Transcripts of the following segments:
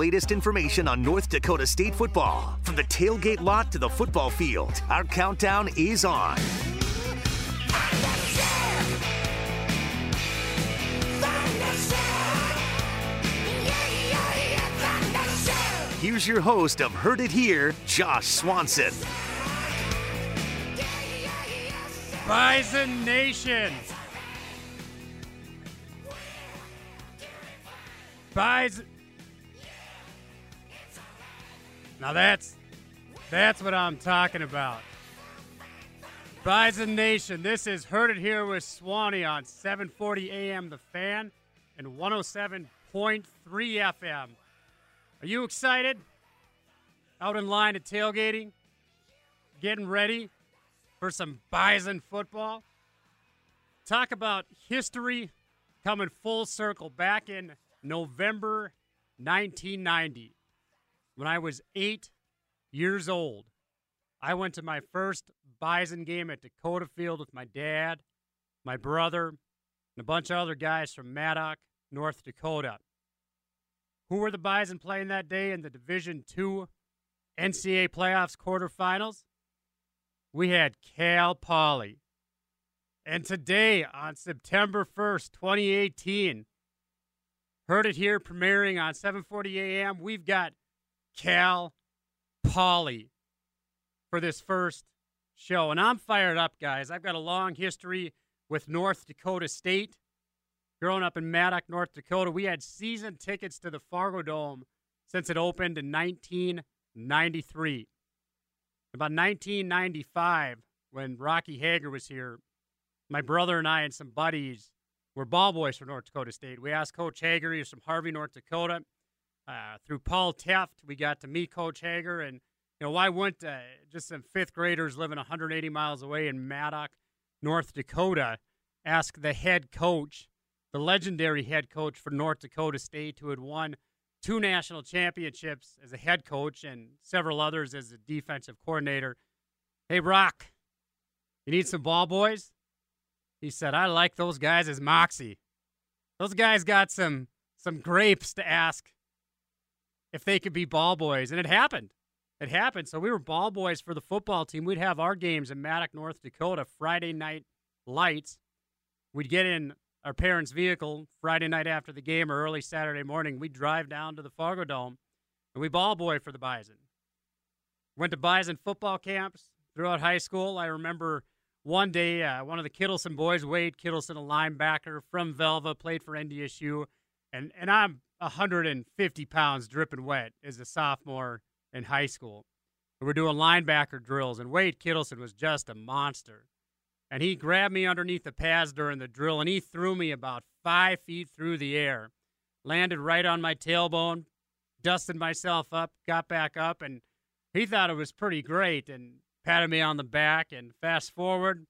latest information on North Dakota State football. From the tailgate lot to the football field, our countdown is on. Here's your host of Heard It Here, Josh Swanson. Bison Nation. Bison. Now that's that's what I'm talking about. Bison Nation. This is Heard It Here with Swanee on 740 AM The Fan and 107.3 FM. Are you excited? Out in line at tailgating? Getting ready for some Bison football? Talk about history coming full circle back in November 1990 when I was eight years old. I went to my first Bison game at Dakota Field with my dad, my brother, and a bunch of other guys from Maddock, North Dakota. Who were the Bison playing that day in the Division Two NCAA playoffs quarterfinals? We had Cal Poly. And today, on September 1st, 2018, heard it here premiering on 7:40 a.m. We've got Cal Poly for this first show, and I'm fired up, guys. I've got a long history with North Dakota State. Growing up in Maddock, North Dakota, we had season tickets to the Fargo Dome since it opened in 1993. About 1995, when Rocky Hager was here, my brother and I and some buddies were ball boys for North Dakota State. We asked Coach Hager, he was from Harvey, North Dakota. Uh, through Paul Teft, we got to meet Coach Hager, and you know why wouldn't uh, just some fifth graders living 180 miles away in Maddock, North Dakota, ask the head coach, the legendary head coach for North Dakota State, who had won two national championships as a head coach and several others as a defensive coordinator. Hey, Rock, you need some ball boys? He said, I like those guys as moxie. Those guys got some some grapes to ask if they could be ball boys. And it happened. It happened. So we were ball boys for the football team. We'd have our games in Maddock, North Dakota, Friday night lights. We'd get in our parents' vehicle Friday night after the game or early Saturday morning. We'd drive down to the Fargo Dome and we ball boy for the Bison. Went to Bison football camps throughout high school. I remember one day, uh, one of the Kittleson boys, Wade Kittleson, a linebacker from Velva, played for NDSU, and and I'm 150 pounds, dripping wet, as a sophomore in high school. We were doing linebacker drills, and Wade Kittleson was just a monster. And he grabbed me underneath the pads during the drill, and he threw me about five feet through the air, landed right on my tailbone, dusted myself up, got back up, and he thought it was pretty great. And patted me on the back. And fast forward,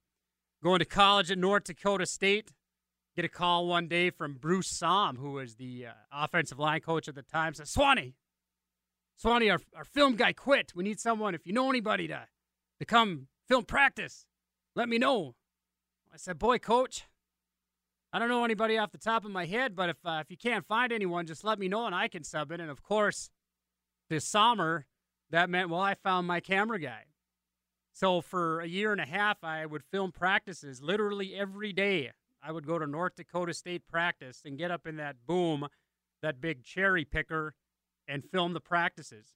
going to college at North Dakota State. Get a call one day from Bruce Somm, who was the uh, offensive line coach at the time. Says, Swanee, Swanee, our, our film guy quit. We need someone, if you know anybody to, to come film practice, let me know. I said, boy, coach, I don't know anybody off the top of my head, but if, uh, if you can't find anyone, just let me know and I can sub it. And of course, this summer, that meant, well, I found my camera guy. So for a year and a half, I would film practices literally every day. I would go to North Dakota State practice and get up in that boom, that big cherry picker, and film the practices.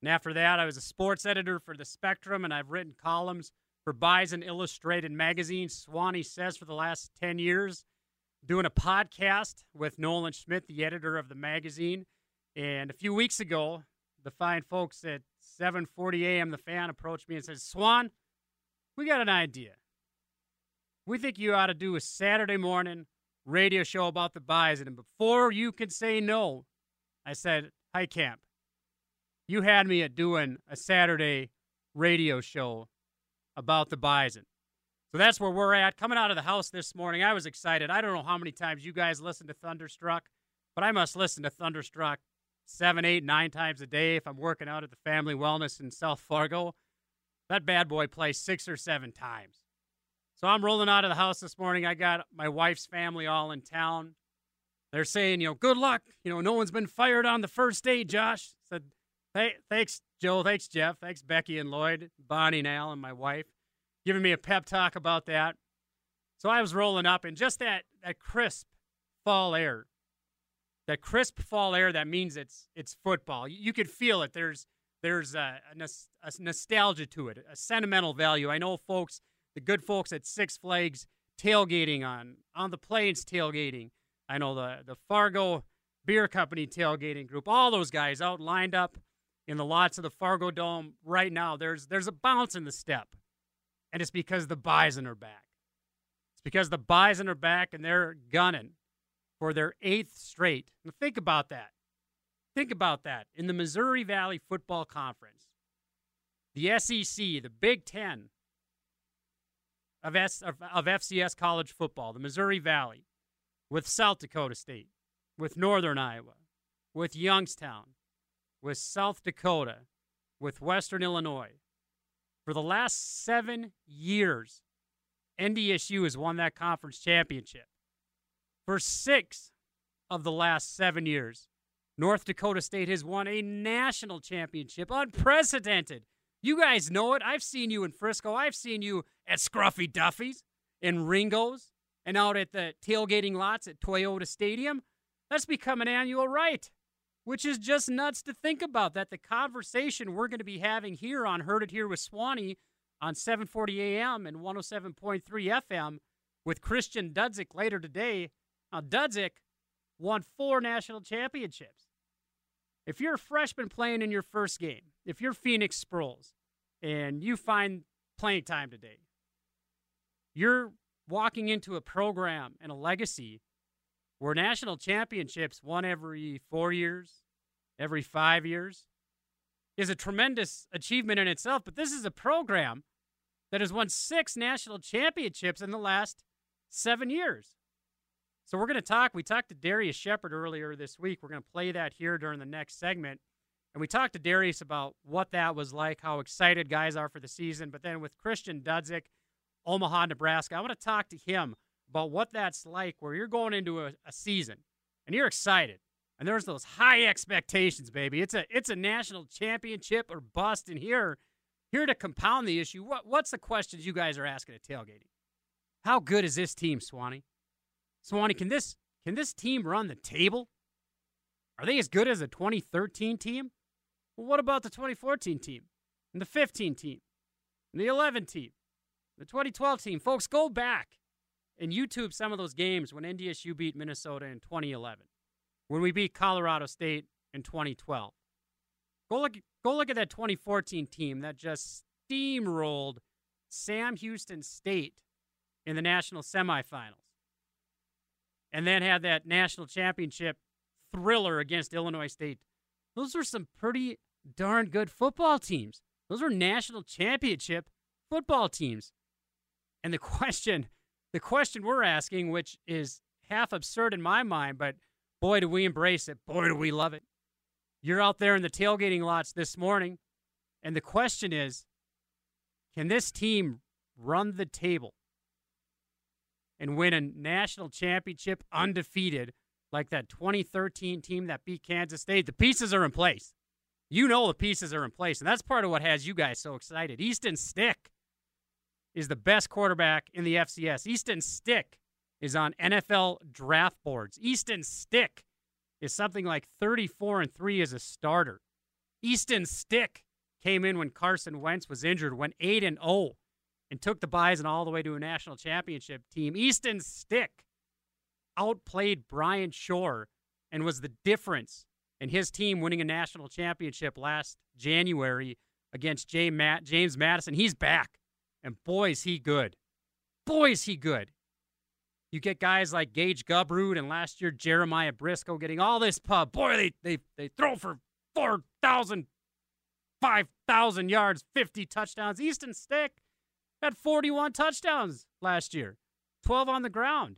And after that, I was a sports editor for the Spectrum, and I've written columns for Bison Illustrated magazine. Swanee says for the last 10 years, doing a podcast with Nolan Schmidt, the editor of the magazine. And a few weeks ago, the fine folks at 7:40 a.m. the fan approached me and said, "Swan, we got an idea. We think you ought to do a Saturday morning radio show about the Bison." And before you could say no, I said, "Hi, Camp. You had me at doing a Saturday radio show about the Bison." So that's where we're at. Coming out of the house this morning, I was excited. I don't know how many times you guys listen to Thunderstruck, but I must listen to Thunderstruck seven, eight, nine times a day if I'm working out at the Family Wellness in South Fargo. That bad boy plays six or seven times. So I'm rolling out of the house this morning. I got my wife's family all in town. they're saying, you know, good luck. You know, no one's been fired on the first day, Josh. Said, hey, thanks, Joe. Thanks, Jeff. Thanks, Becky and Lloyd, Bonnie and Al, and my wife, giving me a pep talk about that. So I was rolling up, and just that, that crisp fall air, that crisp fall air, that means it's it's football. You, you could feel it. There's there's a, a, a nostalgia to it, a sentimental value. I know folks, the good folks at Six Flags tailgating on on the plains tailgating I know the the Fargo Beer Company tailgating group, all those guys out lined up in the lots of the Fargo Dome right now. There's there's a bounce in the step, and it's because the Bison are back. It's because the Bison are back and they're gunning for their eighth straight. Now think about that. Think about that. In the Missouri Valley Football Conference, the SEC, the Big Ten of, S, of, of FCS college football, the Missouri Valley, with South Dakota State, with Northern Iowa, with Youngstown, with South Dakota, with Western Illinois. For the last seven years, NDSU has won that conference championship. For six of the last seven years, North Dakota State has won a national championship. Unprecedented. You guys know it. I've seen you in Frisco. I've seen you at Scruffy Duffy's, in Ringo's, and out at the tailgating lots at Toyota Stadium, that's become an annual right, which is just nuts to think about. That the conversation we're going to be having here on Heard It Here with Swanee on 7:40 a.m. and 107.3 FM with Christian Dudzik later today. Now, Dudzik won four national championships. If you're a freshman playing in your first game, if you're Phoenix Sproles and you find playing time today, you're walking into a program and a legacy where national championships won every four years, every five years, is a tremendous achievement in itself. But this is a program that has won six national championships in the last seven years. So we're going to talk. We talked to Darrius Shepherd earlier this week. We're going to play that here during the next segment. And we talked to Darrius about what that was like, how excited guys are for the season. But then with Christian Dudzik, Omaha, Nebraska. I want to talk to him about what that's like where you're going into a, a season and you're excited. And there's those high expectations, baby. It's a it's a national championship or bust. And here, here to compound the issue, what what's the questions you guys are asking at tailgating? How good is this team, Swanee? Swanee, can this can this team run the table? Are they as good as a 2013 team? Well, what about the 2014 team and the 15 team and the 11 team? The 2012 team, folks, go back and YouTube some of those games when NDSU beat Minnesota in 2011, when we beat Colorado State in 2012. Go look, go look at that 2014 team that just steamrolled Sam Houston State in the national semifinals, and then had that national championship thriller against Illinois State. Those were some pretty darn good football teams. Those were national championship football teams. And the question, the question we're asking, which is half absurd in my mind, but boy, do we embrace it. Boy, do we love it. You're out there in the tailgating lots this morning, and the question is can this team run the table and win a national championship undefeated like that 2013 team that beat Kansas State? The pieces are in place. You know the pieces are in place, and that's part of what has you guys so excited. Easton Stick is the best quarterback in the FCS. Easton Stick is on NFL draft boards. Easton Stick is something like 34 and 3 as a starter. Easton Stick came in when Carson Wentz was injured, went 8 and 0 and took the Bison all the way to a national championship team. Easton Stick outplayed Bryan Schor and was the difference in his team winning a national championship last January against James Madison. He's back. And boy, is he good. Boy, is he good. You get guys like Gage Gubrud and last year Jeremiah Briscoe getting all this pub. Boy, they, they, they throw for 4,000, 5,000 yards, 50 touchdowns. Easton Stick had 41 touchdowns last year, 12 on the ground.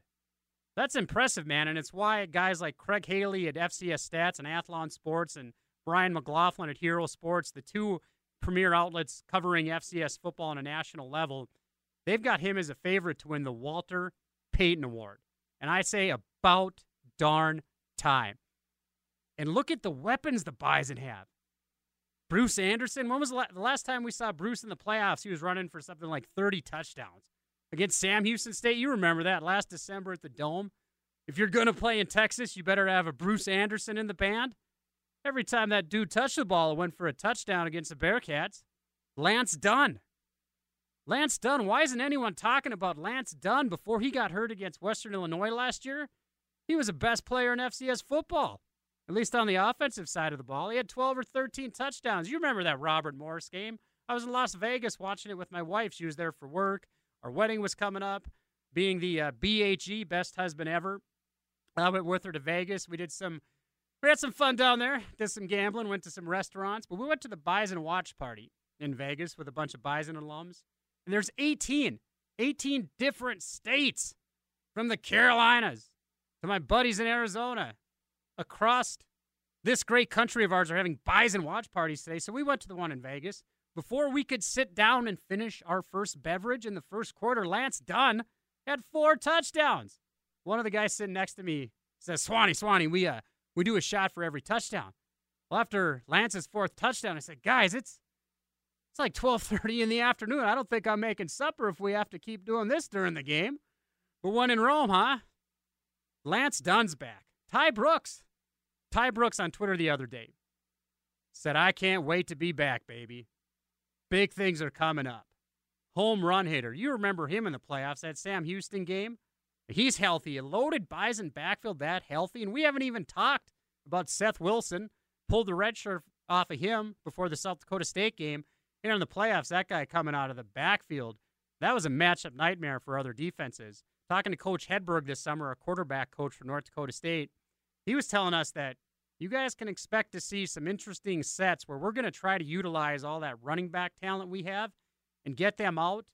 That's impressive, man. And it's why guys like Craig Haley at FCS Stats and Athlon Sports and Brian McLaughlin at Hero Sports, the two premier outlets covering FCS football on a national level, they've got him as a favorite to win the Walter Payton Award. And I say about darn time. And look at the weapons the Bison have. Bruce Anderson, when was the last time we saw Bruce in the playoffs? He was running for something like 30 touchdowns against Sam Houston State. You remember that last December at the Dome? If you're going to play in Texas, you better have a Bruce Anderson in the band. Every time that dude touched the ball, it went for a touchdown against the Bearcats. Lance Dunn. Lance Dunn. Why isn't anyone talking about Lance Dunn before he got hurt against Western Illinois last year? He was the best player in FCS football, at least on the offensive side of the ball. He had 12 or 13 touchdowns. You remember that Robert Morris game? I was in Las Vegas watching it with my wife. She was there for work. Our wedding was coming up. Being the uh, BHE, best husband ever, I went with her to Vegas. We did some, we had some fun down there. Did some gambling. Went to some restaurants. But we went to the Bison watch party in Vegas with a bunch of Bison alums. And there's 18, 18 different states from the Carolinas to my buddies in Arizona across this great country of ours are having Bison watch parties today. So we went to the one in Vegas. Before we could sit down and finish our first beverage in the first quarter, Lance Dunn had four touchdowns. One of the guys sitting next to me says, Swanee, Swanee, we uh we do a shot for every touchdown. Well, after Lance's fourth touchdown, I said, guys, it's it's like 12:30 in the afternoon. I don't think I'm making supper if we have to keep doing this during the game. But one in Rome, huh? Lance Dunn's back. Ty Brooks. Ty Brooks on Twitter the other day said, I can't wait to be back, baby. Big things are coming up. Home run hitter. You remember him in the playoffs, that Sam Houston game? He's healthy. A loaded Bison backfield that healthy. And we haven't even talked about Seth Wilson. Pulled the red shirt off of him before the South Dakota State game. And in the playoffs, that guy coming out of the backfield, that was a matchup nightmare for other defenses. Talking to Coach Hedberg this summer, a quarterback coach for North Dakota State, he was telling us that you guys can expect to see some interesting sets where we're going to try to utilize all that running back talent we have and get them out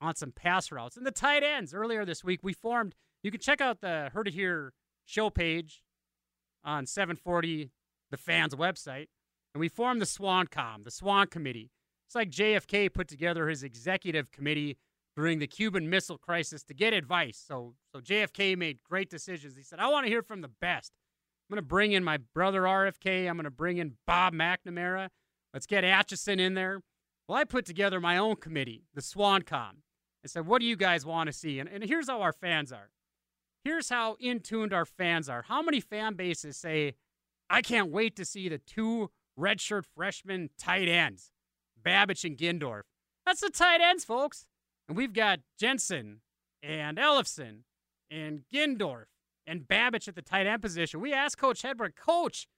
on some pass routes. And the tight ends, earlier this week, we formed, you can check out the Heard It Here show page on 740, the fans' website. And we formed the SwanCom, the Swan Committee. It's like JFK put together his executive committee during the Cuban Missile Crisis to get advice. So, so JFK made great decisions. He said, I want to hear from the best. I'm going to bring in my brother RFK. I'm going to bring in Bob McNamara. Let's get Acheson in there. Well, I put together my own committee, the SwanCom. I said, what do you guys want to see? And, and here's how our fans are. Here's how in tuned our fans are. How many fan bases say, I can't wait to see the two redshirt freshman tight ends, Babicz and Gindorf? That's the tight ends, folks. And we've got Jensen and Ellefson and Gindorf and Babicz at the tight end position. We asked Coach Hedberg, Coach,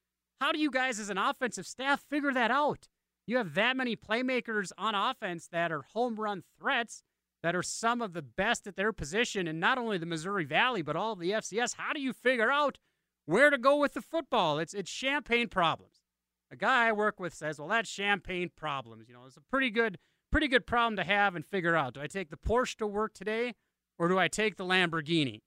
how do you guys as an offensive staff figure that out? You have that many playmakers on offense that are home run threats that are some of the best at their position in not only the Missouri Valley, but all of the FCS. How do you figure out where to go with the football? It's, it's champagne problems. A guy I work with says, well, that's champagne problems. You know, it's a pretty good, pretty good problem to have and figure out. Do I take the Porsche to work today or do I take the Lamborghini?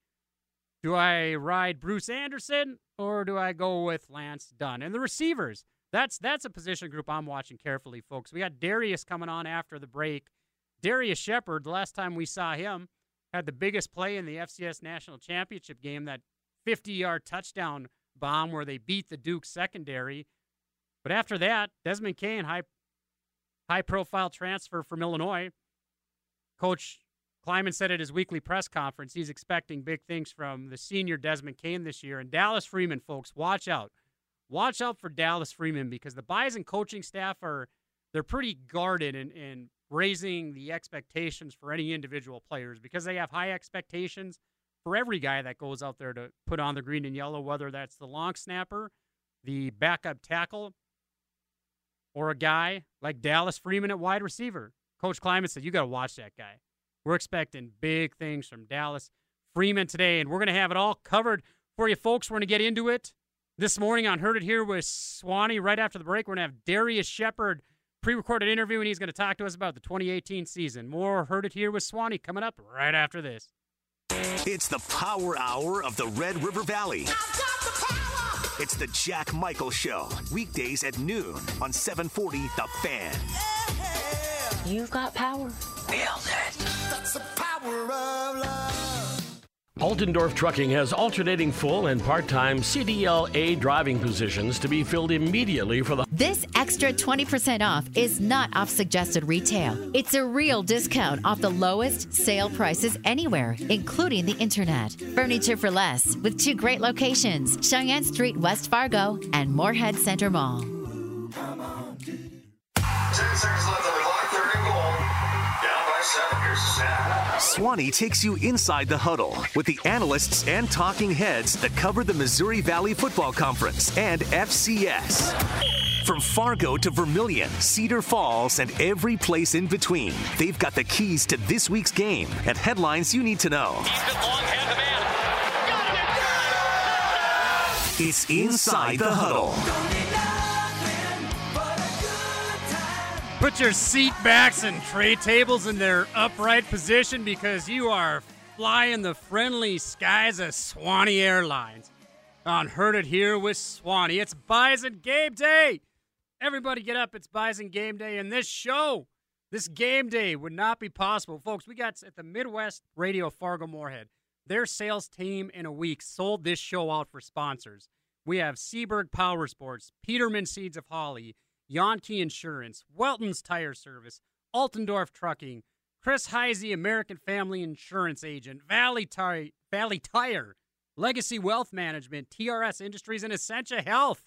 Do I ride Bruce Anderson or do I go with Lance Dunn? And the receivers, that's that's a position group I'm watching carefully, folks. We got Darrius coming on after the break. Darrius Shepherd, the last time we saw him, had the biggest play in the FCS National Championship game, that 50 yard touchdown bomb where they beat the Duke secondary. But after that, Desmond Kane, high high profile transfer from Illinois. Coach Klieman said at his weekly press conference he's expecting big things from the senior Desmond Kane this year. And Dallas Freeman, folks, watch out. Watch out for Dallas Freeman because the Bison coaching staff are they're pretty guarded in, in raising the expectations for any individual players because they have high expectations for every guy that goes out there to put on the green and yellow, whether that's the long snapper, the backup tackle, or a guy like Dallas Freeman at wide receiver. Coach Klieman said, You got to watch that guy. We're expecting big things from Dallas Freeman today, and we're going to have it all covered for you folks. We're going to get into it this morning on Heard It Here with Swanee. Right after the break, we're going to have Darrius Shepherd pre-recorded interview, and he's going to talk to us about the 2018 season. More Heard It Here with Swanee coming up right after this. It's the power hour of the Red River Valley. It's the Jack Michael Show, weekdays at noon on 740 The Fan. You've got power. Feel it. That's the power of love. Altendorf Trucking has alternating full and part time CDLA driving positions to be filled immediately for the. This extra 20% off is not off suggested retail. It's a real discount off the lowest sale prices anywhere, including the internet. Furniture for less with two great locations Cheyenne Street, West Fargo, and Moorhead Center Mall. Ten seconds left Swanee takes you inside the huddle with the analysts and talking heads that cover the Missouri Valley Football Conference and FCS. From Fargo to Vermilion, Cedar Falls, and every place in between, they've got the keys to this week's game and headlines you need to know. It's Inside the Huddle. Put your seat backs and tray tables in their upright position because you are flying the friendly skies of Swanee Airlines. On Heard It Here with Swanee. It's Bison Game Day. Everybody get up. It's Bison Game Day. And this show, this game day would not be possible. Folks, we got at the Midwest Radio Fargo Moorhead. Their sales team in a week sold this show out for sponsors. We have Seaberg Power Sports, Peterman Seeds of Holly, Yonke Insurance, Welton's Tire Service, Altendorf Trucking, Chris Heisey, American Family Insurance Agent, Valley Tire, Valley Tire, Legacy Wealth Management, TRS Industries, and Essentia Health.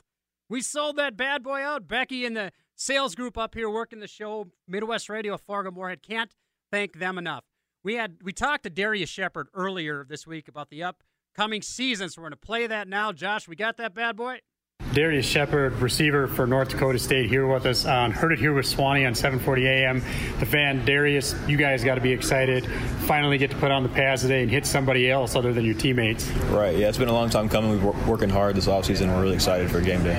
We sold that bad boy out. Becky and the sales group up here working the show, Midwest Radio, Fargo Moorhead, can't thank them enough. We had we talked to Darrius Shepherd earlier this week about the upcoming season, so we're going to play that now. Josh, we got that bad boy. Darrius Shepherd, receiver for North Dakota State, here with us on Heard It Here with Swanee on 740 AM. The fan, Darrius, you guys got to be excited. Finally get to put on the pads today and hit somebody else other than your teammates. Right, yeah, it's been a long time coming. We've been working hard this offseason. We're really excited for game day.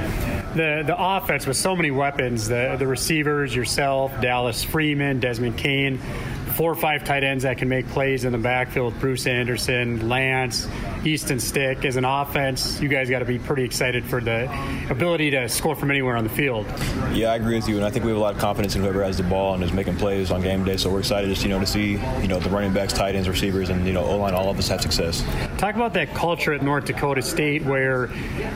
The the offense with so many weapons, the, the receivers, yourself, Dallas Freeman, Desmond Kane, four or five tight ends that can make plays in the backfield. Bruce Anderson, Lance, Easton Stick. As an offense, you guys got to be pretty excited for the ability to score from anywhere on the field. Yeah, I agree with you, and I think we have a lot of confidence in whoever has the ball and is making plays on game day. So we're excited just you know to see you know the running backs, tight ends, receivers, and you know O line, all of us have success. Talk about that culture at North Dakota State where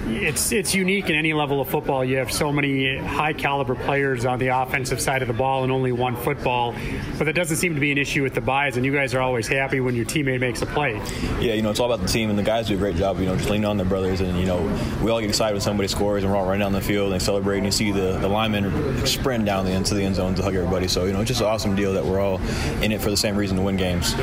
it's it's unique in any level of football. You have so many high caliber players on the offensive side of the ball and only one football, but that doesn't seem to be an issue with the buys. And you guys are always happy when your teammate makes a play. Yeah, you know it's all about the team, and the guys do a great job. You know, just leaning on their brothers, and you know we all get excited when somebody scores, and we're all running down the field and celebrating. You see the the linemen sprint down the into the end zone to hug everybody. So you know it's just an awesome deal that we're all in it for the same reason to win games.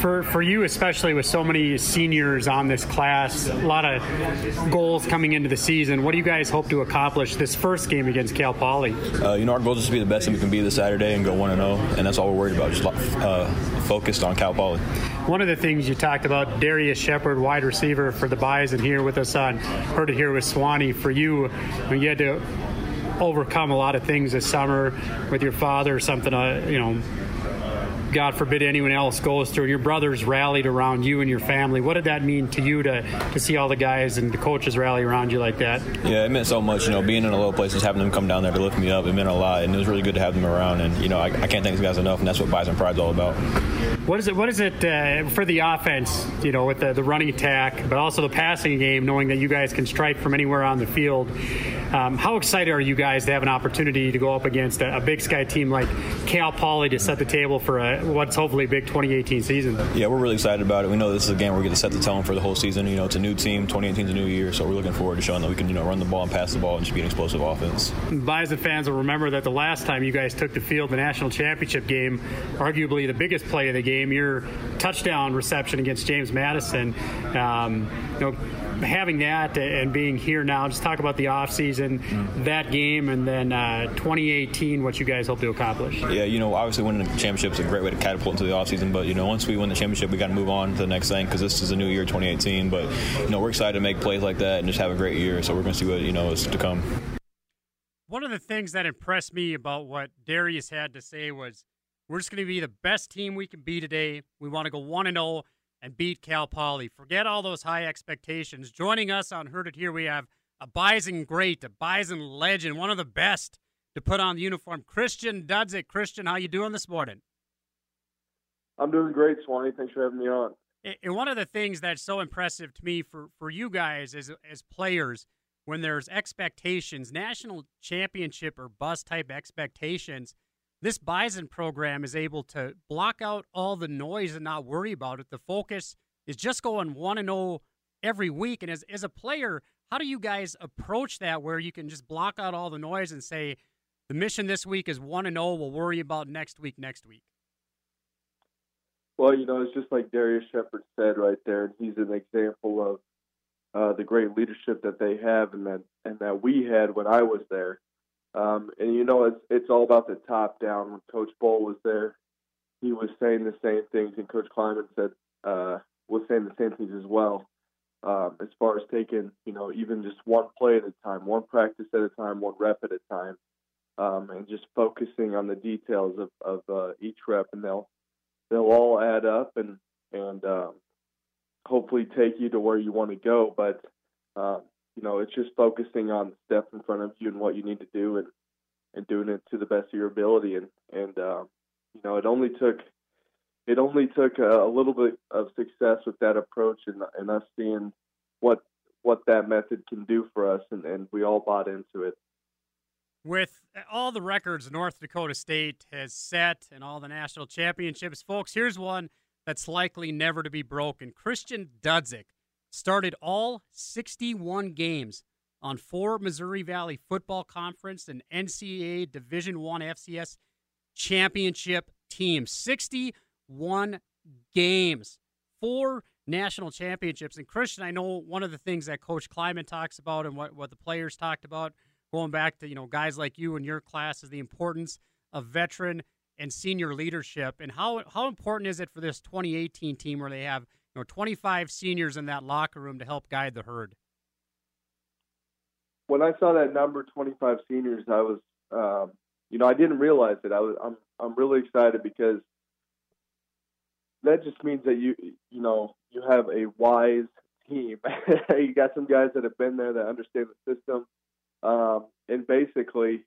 For for you especially with so many seniors on this class, a lot of goals coming into the season. What do you guys hope to accomplish this first game against Cal Poly? Uh, you know, our goal is to be the best that we can be this Saturday and go one and zero, and that's all we're worried about. Just uh, focused on Cal Poly. One of the things you talked about, Darrius Shepherd, wide receiver for the Bison, here with us on Heard It Here with Swanee. For you, you had to overcome a lot of things this summer with your father, or something, uh, you know, God forbid anyone else goes through. Your brothers rallied around you and your family. What did that mean to you to, to see all the guys and the coaches rally around you like that? Yeah, it meant so much. You know, being in a low place, just having them come down there to lift me up, it meant a lot. And it was really good to have them around. And, you know, I, I can't thank these guys enough. And that's what Bison Pride's all about. What is it? What is it uh, for the offense? You know, with the, the running attack, but also the passing game, knowing that you guys can strike from anywhere on the field. Um, how excited are you guys to have an opportunity to go up against a, a Big Sky team like Cal Poly to set the table for a, what's hopefully a big 2018 season? Yeah, we're really excited about it. We know this is a game where we get to set the tone for the whole season. You know, it's a new team. 2018 is a new year, so we're looking forward to showing that we can, you know, run the ball and pass the ball and just be an explosive offense. Bison fans will remember that the last time you guys took the field, the national championship game, arguably the biggest play of the game, your touchdown reception against James Madison. Um, you know, having that and being here now, just talk about the offseason, mm. that game, and then uh, 2018, what you guys hope to accomplish. Yeah, you know, obviously winning the championship is a great way to catapult into the offseason, but, you know, once we win the championship, we got to move on to the next thing because this is a new year, 2018. But, you know, we're excited to make plays like that and just have a great year, so we're going to see what, you know, is to come. One of the things that impressed me about what Darrius had to say was we're just going to be the best team we can be today. We want to go 1 and 0 and beat Cal Poly. Forget all those high expectations. Joining us on Heard It Here, we have a Bison great, a Bison legend, one of the best to put on the uniform, Christian Dudzik. Christian, how you doing this morning? I'm doing great, Swanee. Thanks for having me on. And one of the things that's so impressive to me for, for you guys as as players, when there's expectations, national championship or bus type expectations, this Bison program is able to block out all the noise and not worry about it. The focus is just going one and zero oh every week. And as as a player, how do you guys approach that where you can just block out all the noise and say the mission this week is one and zero. Oh, we'll worry about next week next week. Well, you know, it's just like Darrius Shepherd said right there, and he's an example of uh, the great leadership that they have and that and that we had when I was there. Um, and you know, it's it's all about the top down. When Coach Bohl was there, he was saying the same things, and Coach Klieman said uh, was saying the same things as well. Um, as far as taking, you know, even just one play at a time, one practice at a time, one rep at a time, um, and just focusing on the details of, of uh, each rep, and they'll they'll all add up and and um, hopefully take you to where you want to go. But um, you know, it's just focusing on the step in front of you and what you need to do, and and doing it to the best of your ability. And and um, you know, it only took it only took a, a little bit of success with that approach, and and us seeing what what that method can do for us, and, and we all bought into it. With all the records North Dakota State has set and all the national championships, folks, here's one that's likely never to be broken. Christian Dudzik started all 61 games on four Missouri Valley Football Conference and NCAA Division One FCS championship teams. 61 games, four national championships. And Christian, I know one of the things that Coach Klieman talks about and what, what the players talked about, going back to you know guys like you and your class, is the importance of veteran and senior leadership. And how how important is it for this 2018 team where they have know, 25 seniors in that locker room to help guide the herd. When I saw that number, 25 seniors, I was, um, you know, I didn't realize it. I was, I'm, I'm really excited because that just means that you, you know, you have a wise team. you got some guys that have been there that understand the system, um, and basically,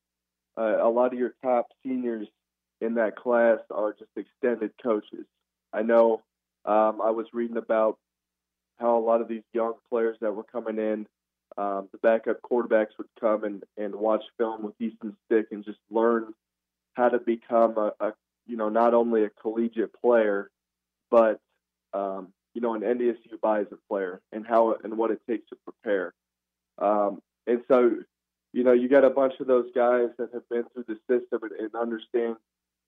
uh, a lot of your top seniors in that class are just extended coaches. I know um, I was reading about how a lot of these young players that were coming in, um, the backup quarterbacks would come and, and watch film with Easton Stick and just learn how to become a, a you know not only a collegiate player, but um, you know an NDSU Bison player and how and what it takes to prepare. Um, and so, you know, you got a bunch of those guys that have been through the system and, and understand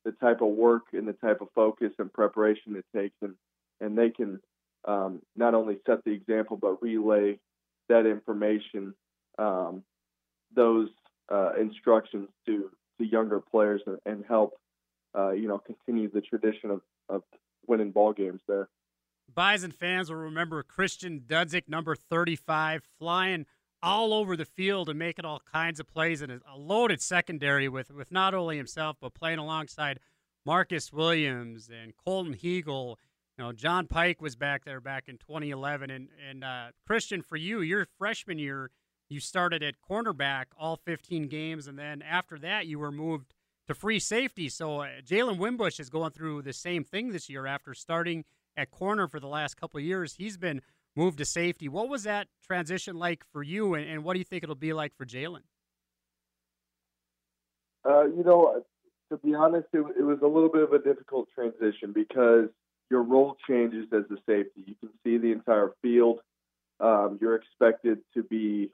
the type of work and the type of focus and preparation it takes. And and they can um, not only set the example but relay that information, um, those uh, instructions to to younger players and, and help uh, you know continue the tradition of, of winning ball games there. Bison fans will remember Christian Dudzik, number 35, flying all over the field and making all kinds of plays and a loaded secondary with, with not only himself, but playing alongside Marcus Williams and Colton Heagle you know, John Pike was back there back in 2011, and and uh, Christian, for you, your freshman year, you started at cornerback all 15 games, and then after that, you were moved to free safety. So uh, Jalen Wimbush is going through the same thing this year after starting at corner for the last couple years. He's been moved to safety. What was that transition like for you, and, and what do you think it'll be like for Jalen? Uh, you know, to be honest, it, it was a little bit of a difficult transition because your role changes as a safety. You can see the entire field. Um, you're expected to be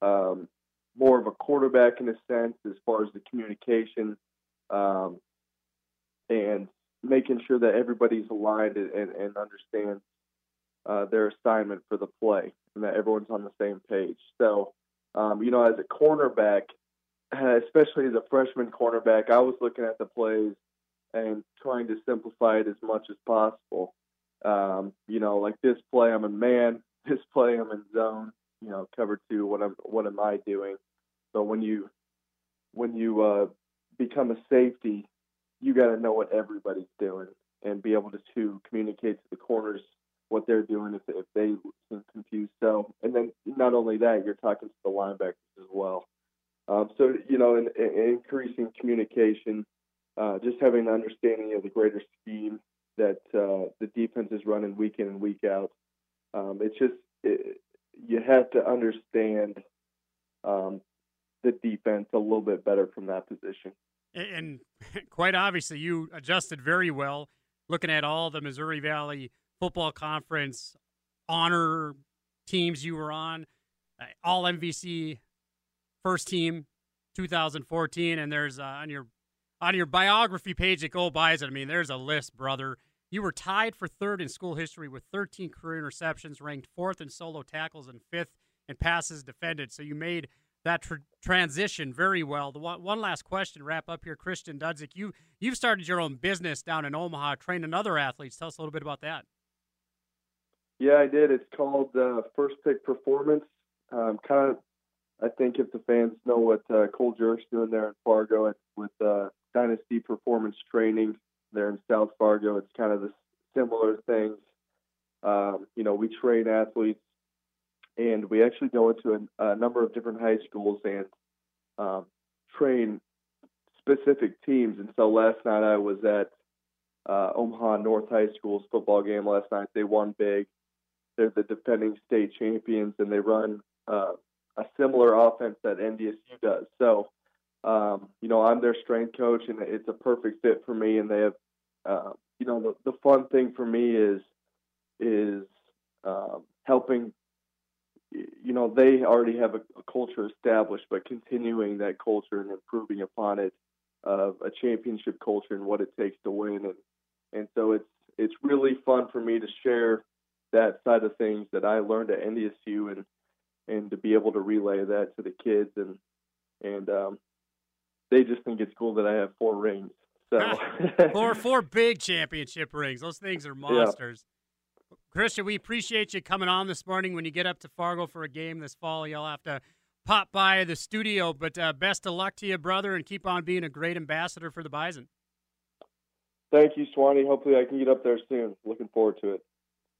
um, more of a quarterback in a sense as far as the communication um, and making sure that everybody's aligned and, and understands uh, their assignment for the play and that everyone's on the same page. So, um, you know, as a cornerback, especially as a freshman cornerback, I was looking at the plays and trying to simplify it as much as possible. Um, you know, like this play, I'm in man. This play, I'm in zone. You know, cover two. What am what am I doing? So when you when you uh, become a safety, you got to know what everybody's doing and be able to, to communicate to the corners what they're doing if, if they seem confused. So, and then not only that, you're talking to the linebackers as well. Um, so, you know, in, in increasing communication uh, just having an understanding of the greater scheme that uh, the defense is running week in and week out. Um, it's just it, you have to understand um, the defense a little bit better from that position. And quite obviously, you adjusted very well. Looking at all the Missouri Valley Football Conference honor teams you were on, uh, all MVC first team 2014, and there's uh, on your on your biography page at Go Bison. I mean, there's a list, brother. You were tied for third in school history with 13 career interceptions, ranked fourth in solo tackles and fifth in passes defended. So you made that tr- transition very well. The one, one last question wrap up here, Christian Dudzik. You you've started your own business down in Omaha, training other athletes. Tell us a little bit about that. Yeah, I did. It's called uh, First Pick Performance. Um, kind of, I think if the fans know what uh, Cole Jerk's doing there in Fargo with uh, Dynasty Performance Training there in South Fargo, it's kind of the similar things. Um, you know, we train athletes and we actually go into a, a number of different high schools and um, train specific teams. And so last night I was at uh, Omaha North High School's football game last night. They won big. They're the defending state champions, and they run uh, a similar offense that NDSU does. So, um, you know, I'm their strength coach, and it's a perfect fit for me. And they have, uh, you know, the, the fun thing for me is is um, helping you know, they already have a, a, culture established, but continuing that culture and improving upon it of a championship culture and what it takes to win. And, and so it's, it's really fun for me to share that side of things that I learned at NDSU and, and to be able to relay that to the kids. And, and, um, they just think it's cool that I have four rings. So four, four big championship rings. Those things are monsters. Christian, we appreciate you coming on this morning. When you get up to Fargo for a game this fall, you'll have to pop by the studio. But uh, best of luck to you, brother, and keep on being a great ambassador for the Bison. Thank you, Swanee. Hopefully, I can get up there soon. Looking forward to it.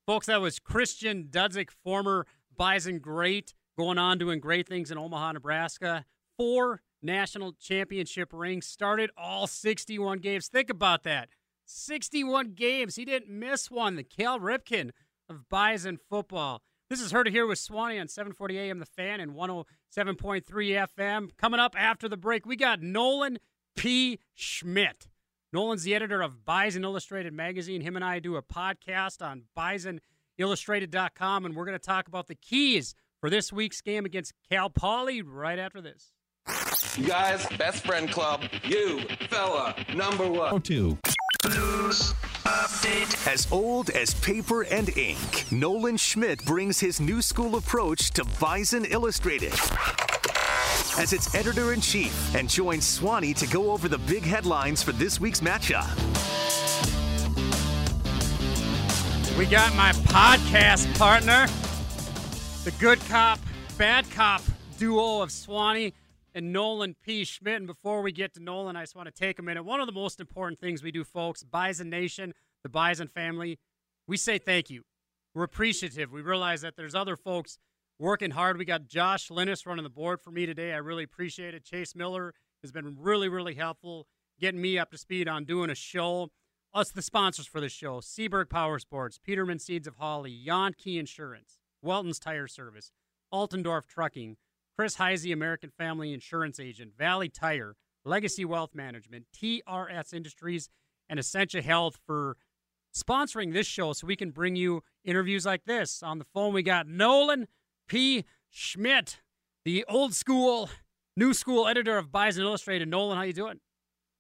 Folks, that was Christian Dudzik, former Bison great, going on doing great things in Omaha, Nebraska. Four national championship ring, started all 61 games. Think about that. 61 games. He didn't miss one. The Cal Ripken of Bison football. This is heard here with Swanee on 740 AM The Fan and 107.3 FM. Coming up after the break, we got Nolan P. Schmidt. Nolan's the editor of Bison Illustrated magazine. Him and I do a podcast on bisonillustrated.com, and we're going to talk about the keys for this week's game against Cal Poly right after this. You guys, best friend club. You, fella, number one. Oh, two. News update. As old as paper and ink, Nolan Schmidt brings his new school approach to Bison Illustrated as its editor in chief and joins Swanee to go over the big headlines for this week's matchup. We got my podcast partner, the good cop, bad cop duo of Swanee and Nolan P. Schmidt. And before we get to Nolan, I just want to take a minute. One of the most important things we do, folks, Bison Nation, the Bison family, we say thank you. We're appreciative. We realize that there's other folks working hard. We got Josh Linus running the board for me today. I really appreciate it. Chase Miller has been really, really helpful getting me up to speed on doing a show. Us, the sponsors for the show Seaberg Power Sports, Peterman Seeds of Holly, Jan Key Insurance, Welton's Tire Service, Altendorf Trucking, Chris Heisey, American Family Insurance Agent, Valley Tire, Legacy Wealth Management, TRS Industries, and Essentia Health for sponsoring this show so we can bring you interviews like this. On the phone, we got Nolan P. Schmidt, the old school, new school editor of Bison Illustrated. Nolan, how you doing?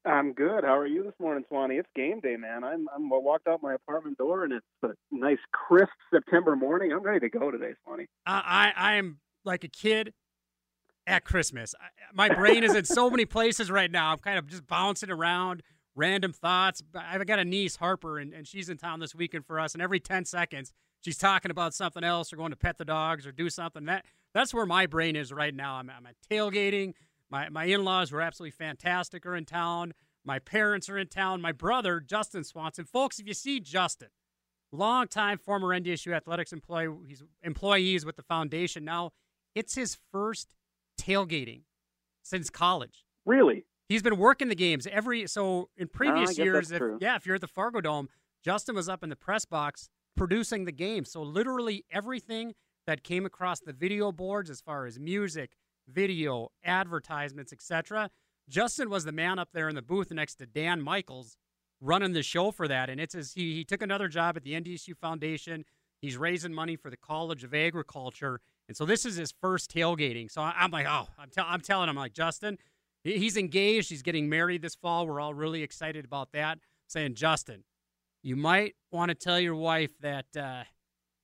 I'm good. How are you this morning, Swanee? It's game day, man. I'm I'm walked out my apartment door and it's a nice crisp September morning. I'm ready to go today, Swanee. I I, I am like a kid at Christmas. I, my brain is in so many places right now. I'm kind of just bouncing around, random thoughts. I've got a niece, Harper, and, and she's in town this weekend for us. And every 10 seconds, she's talking about something else or going to pet the dogs or do something. That That's where my brain is right now. I'm, I'm tailgating. My, my in laws were absolutely fantastic, are in town. My parents are in town. My brother, Justin Swanson. Folks, if you see Justin, longtime former NDSU athletics employee, he's employees with the foundation now. It's his first tailgating since college. Really? He's been working the games every so in previous uh, years. If, yeah, if you're at the Fargo Dome, Justin was up in the press box producing the game. So literally everything that came across the video boards as far as music, video, advertisements, etc. Justin was the man up there in the booth next to Dan Michaels running the show for that. And it's as he, he took another job at the NDSU Foundation. He's raising money for the College of Agriculture. And so this is his first tailgating. So I'm like, oh, I'm, te- I'm telling him, like, Justin, he's engaged. He's getting married this fall. We're all really excited about that. Saying, Justin, you might want to tell your wife that uh,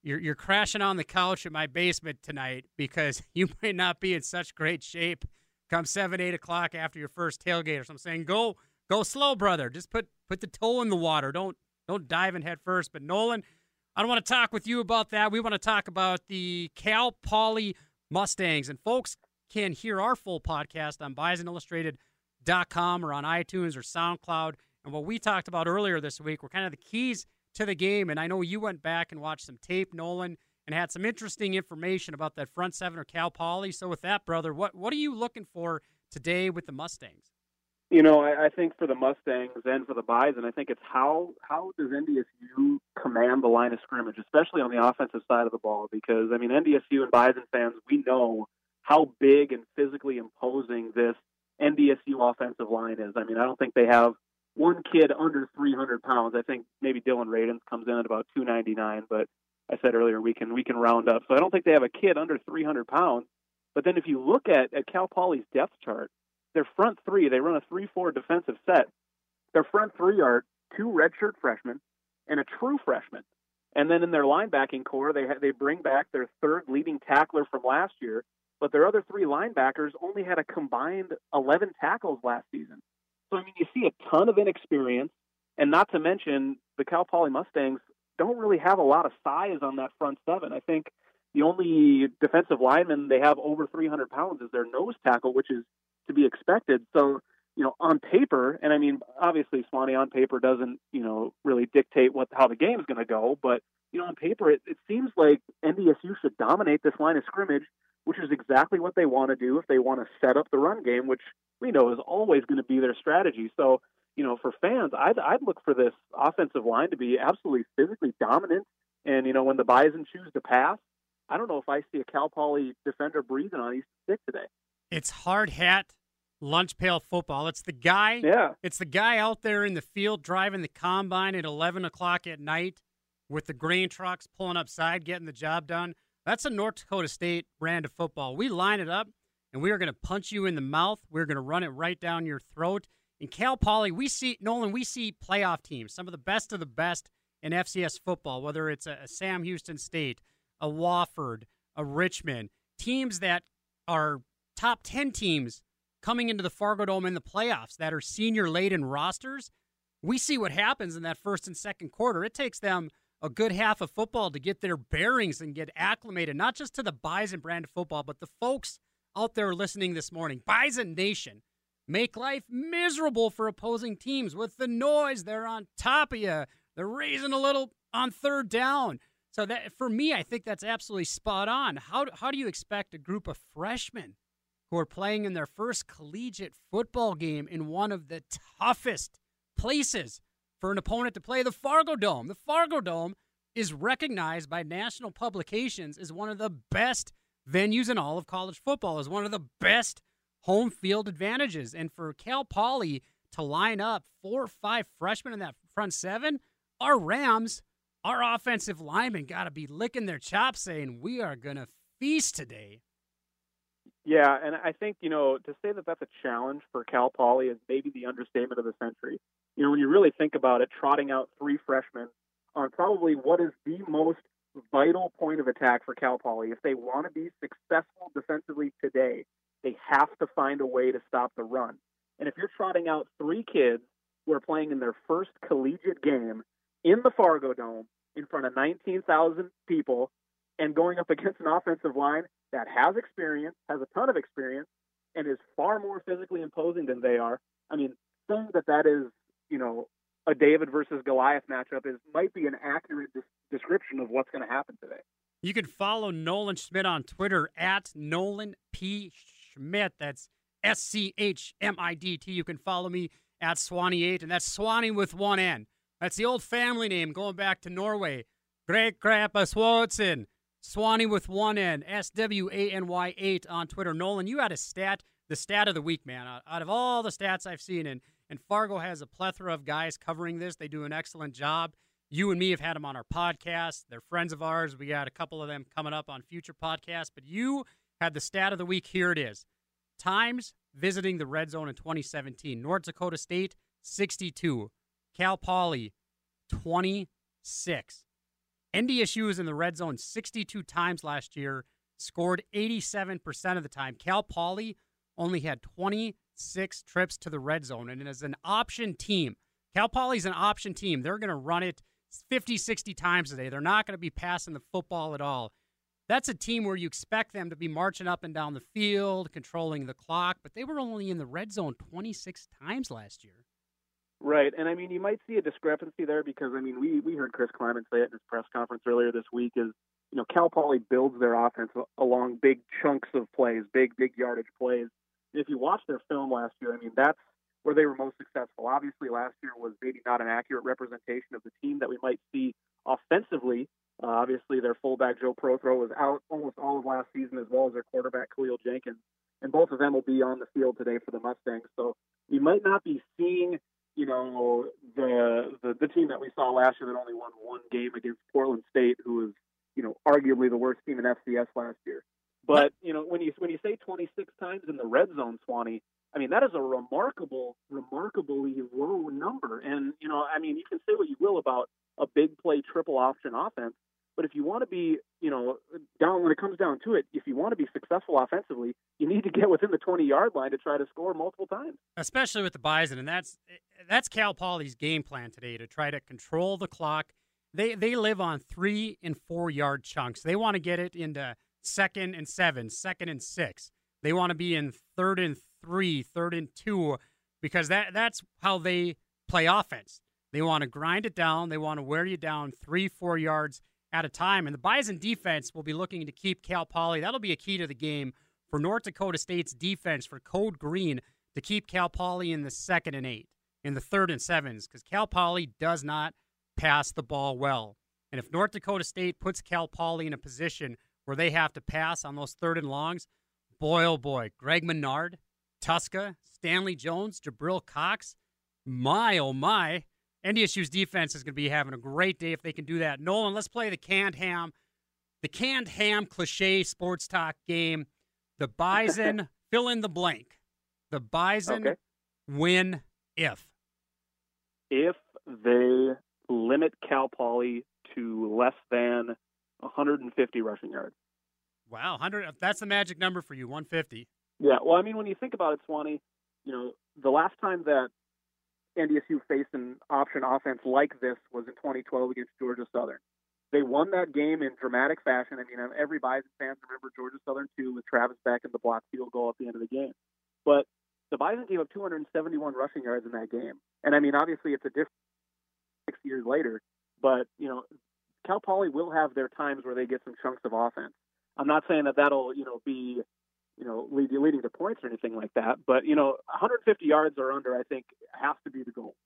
you're, you're crashing on the couch in my basement tonight because you might not be in such great shape come 7, 8 o'clock after your first tailgate something. I'm saying, go go slow, brother. Just put put the toe in the water. Don't don't dive in head first. But Nolan, I don't want to talk with you about that. We want to talk about the Cal Poly Mustangs. And folks can hear our full podcast on bisonillustrated.com or on iTunes or SoundCloud. And what we talked about earlier this week were kind of the keys to the game. And I know you went back and watched some tape, Nolan, and had some interesting information about that front seven or Cal Poly. So with that, brother, what what are you looking for today with the Mustangs? You know, I, I think for the Mustangs and for the Bison, I think it's how how does NDSU command the line of scrimmage, especially on the offensive side of the ball? Because I mean, NDSU and Bison fans, we know how big and physically imposing this NDSU offensive line is. I mean, I don't think they have one kid under 300 pounds. I think maybe Dillon Radunz comes in at about 299, but I said earlier we can we can round up. So I don't think they have a kid under 300 pounds. But then if you look at at Cal Poly's depth chart, their front three, they run a 3 4 defensive set. Their front three are two redshirt freshmen and a true freshman. And then in their linebacking corps, they ha- they bring back their third leading tackler from last year, but their other three linebackers only had a combined 11 tackles last season. So I mean, you see a ton of inexperience, and not to mention the Cal Poly Mustangs don't really have a lot of size on that front seven. I think the only defensive lineman they have over 300 pounds is their nose tackle, which is to be expected. So, you know, on paper, and I mean, obviously, Swany on paper doesn't, you know, really dictate what how the game is going to go, but you know, on paper, it, it seems like NDSU should dominate this line of scrimmage, which is exactly what they want to do if they want to set up the run game, which we know is always going to be their strategy. So, you know, for fans, I'd, I'd look for this offensive line to be absolutely physically dominant. And, you know, when the Bison choose to pass, I don't know if I see a Cal Poly defender breathing on Easton Stick today. It's hard hat lunch pail football. It's the guy. Yeah. It's the guy out there in the field driving the combine at 11 o'clock at night with the grain trucks pulling upside, getting the job done. That's a North Dakota State brand of football. We line it up and we are going to punch you in the mouth. We're going to run it right down your throat. In Cal Poly, we see Nolan. We see playoff teams, some of the best of the best in FCS football. Whether it's a, a Sam Houston State, a Wofford, a Richmond, teams that are top ten teams coming into the Fargo Dome in the playoffs that are senior laden rosters, we see what happens in that first and second quarter. It takes them a good half of football to get their bearings and get acclimated, not just to the Bison brand of football, but the folks out there listening this morning. Bison Nation make life miserable for opposing teams with the noise. They're on top of you. They're raising a little on third down. So that for me, I think that's absolutely spot on. How how do you expect a group of freshmen who are playing in their first collegiate football game in one of the toughest places for an opponent to play the Fargo Dome. The Fargo Dome is recognized by national publications as one of the best venues in all of college football, as one of the best home field advantages. And for Cal Poly to line up four or five freshmen in that front seven, our Rams, our offensive linemen got to be licking their chops saying, We are going to feast today yeah, and I think you know to say that that's a challenge for Cal Poly is maybe the understatement of the century. You know, when you really think about it, trotting out three freshmen on probably what is the most vital point of attack for Cal Poly. If they want to be successful defensively today, they have to find a way to stop the run. And if you're trotting out three kids who are playing in their first collegiate game in the Fargo Dome in front of 19,000 people and going up against an offensive line that has experience, has a ton of experience, and is far more physically imposing than they are. I mean, saying that that is, you know, a David versus Goliath matchup is might be an accurate des- description of what's going to happen today. You can follow Nolan Schmidt on Twitter at Nolan P Schmidt. That's S C H M I D T. You can follow me at Swany8, and that's Swany with one N. That's the old family name going back to Norway. Great Grandpa Swanson. Swany with one N. S W A N Y 8 on Twitter. Nolan, you had a stat, the stat of the week, man. Out, of all the stats I've seen, and, and Fargo has a plethora of guys covering this. They do an excellent job. You and me have had them on our podcast. They're friends of ours. We got a couple of them coming up on future podcasts. But you had the stat of the week. Here it is Times visiting the red zone in 2017. North Dakota State, 62. Cal Poly, 26. NDSU was in the red zone 62 times last year, scored 87% of the time. Cal Poly only had 26 trips to the red zone, and as an option team, Cal Poly's an option team. They're going to run it 50, 60 times a day. They're not going to be passing the football at all. That's a team where you expect them to be marching up and down the field, controlling the clock, but they were only in the red zone 26 times last year. Right, and I mean, you might see a discrepancy there because I mean, we we heard Chris Klieman say it in his press conference earlier this week. Is you know, Cal Poly builds their offense along big chunks of plays, big big yardage plays. And if you watch their film last year, I mean, that's where they were most successful. Obviously, last year was maybe not an accurate representation of the team that we might see offensively. Uh, obviously, their fullback Joe Protheroe was out almost all of last season, as well as their quarterback Khaleel Jenkins, and both of them will be on the field today for the Mustangs. So we might not be seeing you know the, the the team that we saw last year that only won one game against Portland State, who was you know arguably the worst team in FCS last year. But you know when you when you say 26 times in the red zone, Swany, I mean that is a remarkable, remarkably low number. And you know, I mean, you can say what you will about a big play triple option offense, but if you want to be, you know, down when it comes down to it, if you want to be successful offensively, you need to get within the 20 yard line to try to score multiple times. Especially with the Bison, and that's that's Cal Poly's game plan today to try to control the clock. They they live on three and four yard chunks. They want to get it into second and seven, second and six. They want to be in third and three, third and two, because that that's how they play offense. They want to grind it down. They want to wear you down three, four yards at a time. And the Bison defense will be looking to keep Cal Poly. That'll be a key to the game for North Dakota State's defense for Code Green to keep Cal Poly in the second and eight, in the third and sevens, because Cal Poly does not pass the ball well. And if North Dakota State puts Cal Poly in a position where they have to pass on those third and longs, boy, oh boy, Greg Menard, Tuszka, Stanley Jones, Jabril Cox, my, oh my, NDSU's defense is going to be having a great day if they can do that. Nolan, let's play the canned ham, the canned ham cliche sports talk game. The Bison, fill in the blank. The Bison okay. win if. If they limit Cal Poly to less than 150 rushing yards. Wow, 100. That's the magic number for you, 150. Yeah, well, I mean, when you think about it, Swany, you know, the last time that NDSU faced an option offense like this was in 2012 against Georgia Southern. They won that game in dramatic fashion. I mean, every Bison fan remember Georgia Southern too, with Travis Beck and the block field goal at the end of the game. But the Bison gave up 271 rushing yards in that game, and I mean, obviously, it's a different six years later. But you know, Cal Poly will have their times where they get some chunks of offense. I'm not saying that that'll you know be you know, lead, leading to points or anything like that. But you know, 150 yards or under, I think, has to be the goal.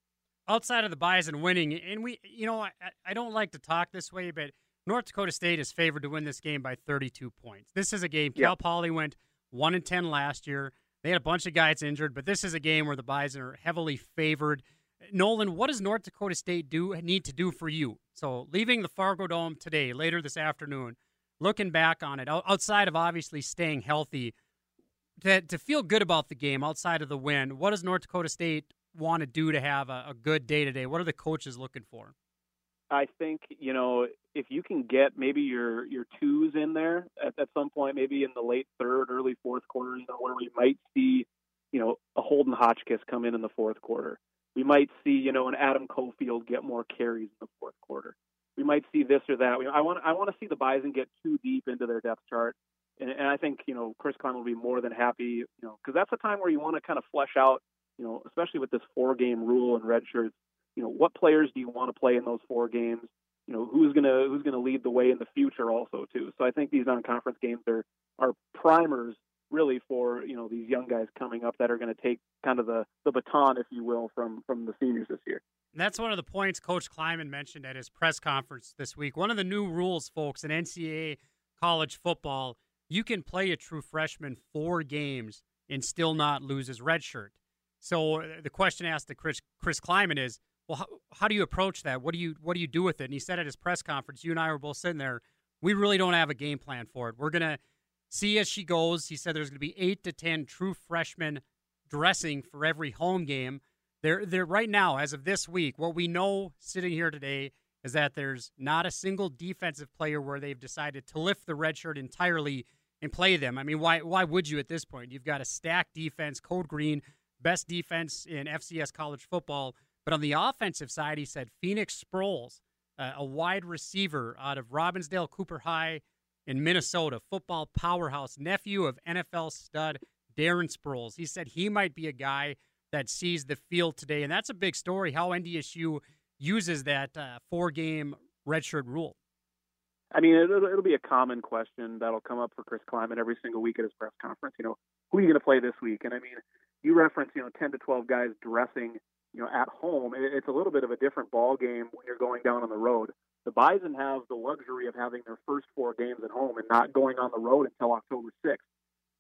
Outside of the Bison winning, and we, you know, I, I don't like to talk this way, but North Dakota State is favored to win this game by 32 points. This is a game. Yep. Cal Poly went one and 10 last year. They had a bunch of guys injured, but this is a game where the Bison are heavily favored. Nolan, what does North Dakota State do need to do for you? So leaving the Fargo Dome today, later this afternoon, looking back on it, outside of obviously staying healthy, to, to feel good about the game outside of the win, what does North Dakota State want to do to have a, a good day today? What are the coaches looking for? I think you know if you can get maybe your your twos in there at, at some point, maybe in the late third, early fourth quarter, you know, where we might see you know a Holden Hotchkiss come in in the fourth quarter. We might see you know an Adam Cofield get more carries in the fourth quarter. We might see this or that. I want I want to see the Bison get too deep into their depth chart and, and I think you know Chris Klieman will be more than happy, you know, because that's a time where you want to kind of flesh out, you know, especially with this four game rule and red shirts. You know, what players do you want to play in those four games? You know, who's gonna who's gonna lead the way in the future also too. So I think these non conference games are are primers really for you know these young guys coming up that are going to take kind of the the baton, if you will, from from the seniors this year. And that's one of the points Coach Klieman mentioned at his press conference this week. One of the new rules, folks, in NCAA college football, you can play a true freshman four games and still not lose his red shirt. So uh, the question asked to Chris Chris Klieman is, well, how, how do you approach that? What do you what do you do with it? And he said at his press conference, you and I were both sitting there. We really don't have a game plan for it. We're gonna see as she goes. He said there's to be eight to ten true freshmen dressing for every home game. They're, they're right now, as of this week, what we know sitting here today is that there's not a single defensive player where they've decided to lift the red shirt entirely and play them. I mean, why why would you at this point? You've got a stacked defense, code green, best defense in FCS college football. But on the offensive side, he said Phoenix Sproles, uh, a wide receiver out of Robbinsdale Cooper High in Minnesota, football powerhouse, nephew of NFL stud Darren Sproles. He said he might be a guy that sees the field today, and that's a big story. How NDSU uses that uh, four-game redshirt rule. I mean, it'll, it'll be a common question that'll come up for Chris Klieman every single week at his press conference. You know, who are you going to play this week? And I mean, you reference, you know, 10 to 12 guys dressing, you know, at home. It's a little bit of a different ball game when you're going down on the road. The Bison have the luxury of having their first four games at home and not going on the road until October 6th.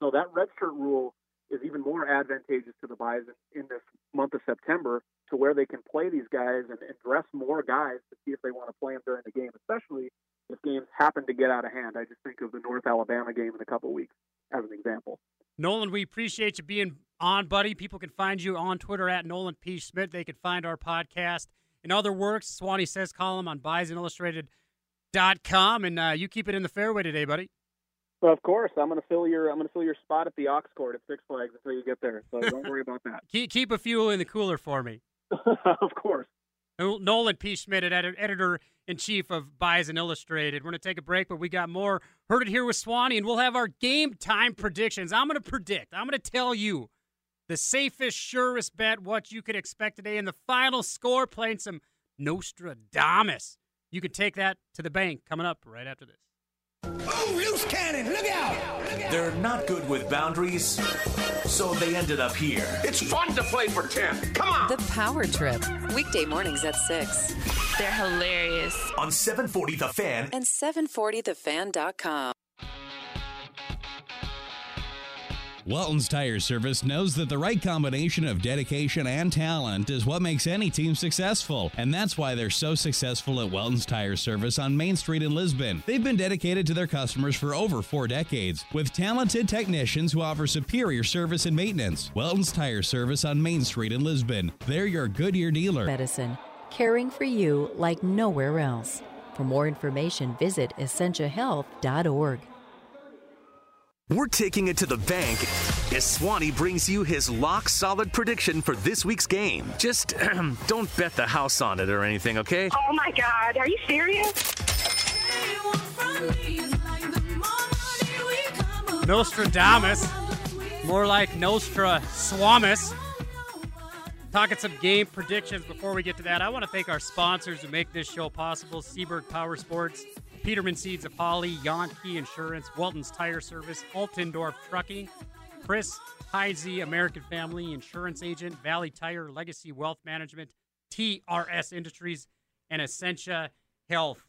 So that redshirt rule is even more advantageous to the Bison in this month of September to where they can play these guys and, and dress more guys to see if they want to play them during the game, especially if games happen to get out of hand. I just think of the North Alabama game in a couple weeks as an example. Nolan, we appreciate you being on, buddy. People can find you on Twitter at Nolan P. Schmidt. They can find our podcast and other works, Swany Says column on BisonIllustrated.com. And uh, you keep it in the fairway today, buddy. Of course, I'm going to fill your I'm going to fill your spot at the Ox Court at Six Flags until you get there. So don't worry about that. keep, keep a few in the cooler for me. of course. Nolan P. Schmidt, editor in chief of Bison Illustrated. We're going to take a break, but we got more. Heard it here with Swany, and we'll have our game time predictions. I'm going to predict. I'm going to tell you the safest, surest bet what you could expect today, and the final score playing some Nostradamus. You could take that to the bank coming up right after this. Oh, loose cannon! Look out! Look out! They're not good with boundaries, so they ended up here. It's fun to play for 10. Come on! The Power Trip. Weekday mornings at 6. They're hilarious. On 740 The Fan and 740thefan.com. Walton's Tire Service knows that the right combination of dedication and talent is what makes any team successful, and that's why they're so successful at Walton's Tire Service on Main Street in Lisbon. They've been dedicated to their customers for over four decades, with talented technicians who offer superior service and maintenance. Walton's Tire Service on Main Street in Lisbon. They're your Goodyear dealer. Medicine, caring for you like nowhere else. For more information, visit essentiahealth.org. We're taking it to the bank as Swany brings you his lock solid prediction for this week's game. Just don't bet the house on it or anything, okay? Oh my God, are you serious? Nostradamus. More like Nostra Swamus. Talking some game predictions before we get to that. I want to thank our sponsors who make this show possible Seaberg Power Sports, Peterman Seeds of Holly, Yankee Insurance, Walton's Tire Service, Altendorf Trucking, Chris Heisey, American Family Insurance Agent, Valley Tire, Legacy Wealth Management, TRS Industries, and Essentia Health.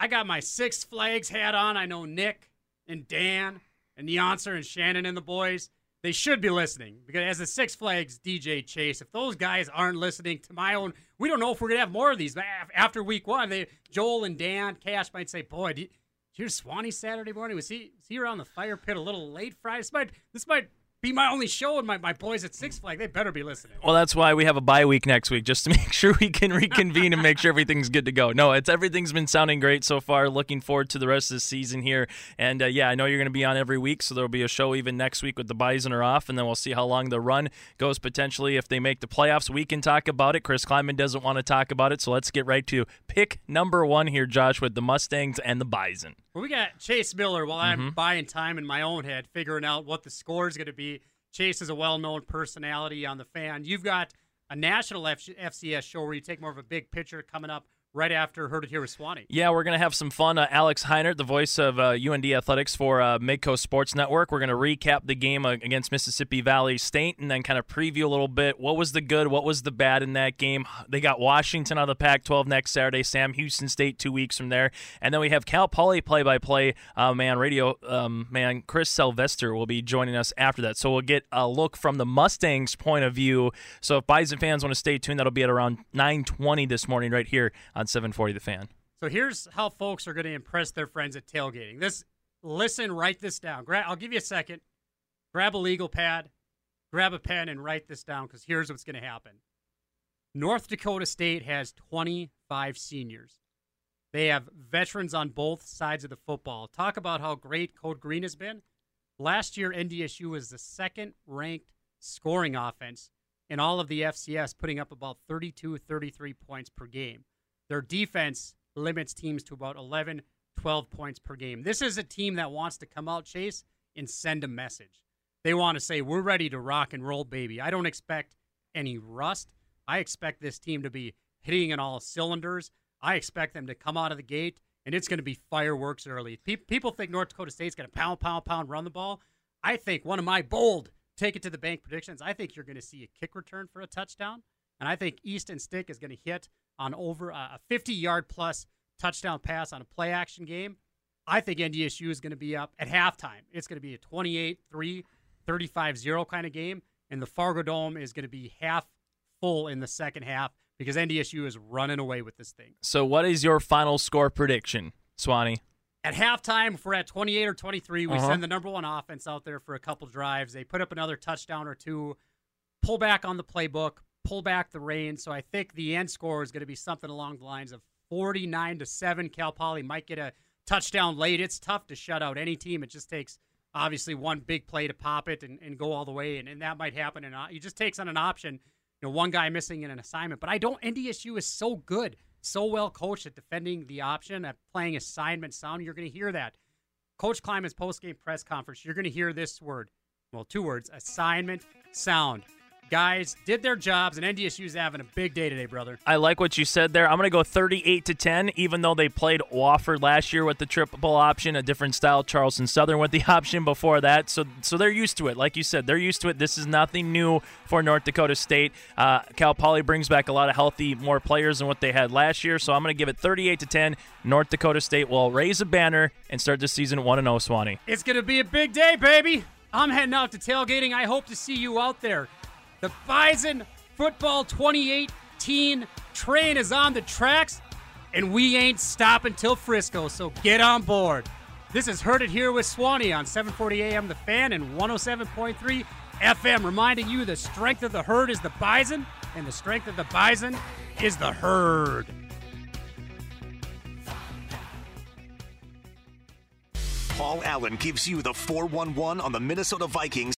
I got my Six Flags hat on. I know Nick and Dan and the answer and Shannon and the boys. They should be listening because as the Six Flags DJ Chase, if those guys aren't listening to my own, we don't know if we're gonna have more of these. After week one, they Joel and Dan Cash might say, "Boy, did you hear Swany Saturday morning? Was he was he around the fire pit a little late Friday? This might this might be my only show, and my, my boys at Six Flag, they better be listening. Well, that's why we have a bye week next week, just to make sure we can reconvene and make sure everything's good to go. No, it's everything's been sounding great so far. Looking forward to the rest of the season here. And uh, yeah, I know you're going to be on every week, so there'll be a show even next week with the Bison are off, and then we'll see how long the run goes potentially. If they make the playoffs, we can talk about it. Chris Klieman doesn't want to talk about it, so let's get right to pick number one here, Josh, with the Mustangs and the Bison. Well, we got Chase Miller while I'm mm-hmm. buying time in my own head, figuring out what the score is going to be. Chase is a well-known personality on the fan. You've got a national F- FCS show where you take more of a big picture coming up right after Heard It Here with Swany. Yeah, we're going to have some fun. Uh, Alex Heinert, the voice of uh, UND Athletics for uh, Midco Sports Network. We're going to recap the game uh, against Mississippi Valley State and then kind of preview a little bit what was the good, what was the bad in that game. They got Washington on the Pac 12 next Saturday, Sam Houston State two weeks from there. And then we have Cal Poly play by play man, radio um, man, Chris Sylvester will be joining us after that. So we'll get a look from the Mustangs' point of view. So if Bison fans want to stay tuned, that'll be at around 920 this morning right here on 740 The Fan. So here's how folks are going to impress their friends at tailgating. This, listen, write this down. Gra- I'll give you a second. Grab a legal pad, grab a pen, and write this down because here's what's going to happen. North Dakota State has 25 seniors. They have veterans on both sides of the football. Talk about how great Code Green has been. Last year, NDSU was the second ranked scoring offense in all of the FCS, putting up about 32, 33 points per game. Their defense limits teams to about 11, 12 points per game. This is a team that wants to come out, Chase, and send a message. They want to say, We're ready to rock and roll, baby. I don't expect any rust. I expect this team to be hitting in all cylinders. I expect them to come out of the gate, and it's going to be fireworks early. Pe- people think North Dakota State's going to pound, pound, pound, run the ball. I think one of my bold take it to the bank predictions. I think you're going to see a kick return for a touchdown, and I think Easton Stick is going to hit on over a 50 yard plus touchdown pass on a play action game. I think NDSU is going to be up at halftime. It's going to be a 28 3, 35 0 kind of game, and the Fargo Dome is going to be half full in the second half because NDSU is running away with this thing. So, what is your final score prediction, Swany? At halftime, if we're at 28 or 23, we uh-huh. send the number one offense out there for a couple drives. They put up another touchdown or two, pull back on the playbook, pull back the reins. So I think the end score is going to be something along the lines of 49 to 7. Cal Poly might get a touchdown late. It's tough to shut out any team. It just takes obviously one big play to pop it and, and go all the way, and, and that might happen. And it just takes on an option you know, one guy missing in an assignment. But I don't. NDSU is so good, so well coached at defending the option, at playing assignment sound. You're going to hear that. Coach Klieman's post-game press conference. You're going to hear this word. Well, two words: assignment sound guys did their jobs, and NDSU's having a big day today, brother. I like what you said there. I'm going to go 38 to 10, even though they played Wofford last year with the triple option, a different style. Charleston Southern with the option before that, so so they're used to it. Like you said, they're used to it. This is nothing new for North Dakota State. Uh, Cal Poly brings back a lot of healthy more players than what they had last year, so I'm going to give it 38 to 10. North Dakota State will raise a banner and start the season 1 0 Swany. It's going to be a big day, baby. I'm heading out to tailgating. I hope to see you out there. The Bison Football 2018 train is on the tracks, and we ain't stopping till Frisco, so get on board. This is Heard It Here with Swany on 740 AM The Fan and 107.3 FM, reminding you the strength of the herd is the bison, and the strength of the bison is the herd. Paul Allen gives you the 411 on the Minnesota Vikings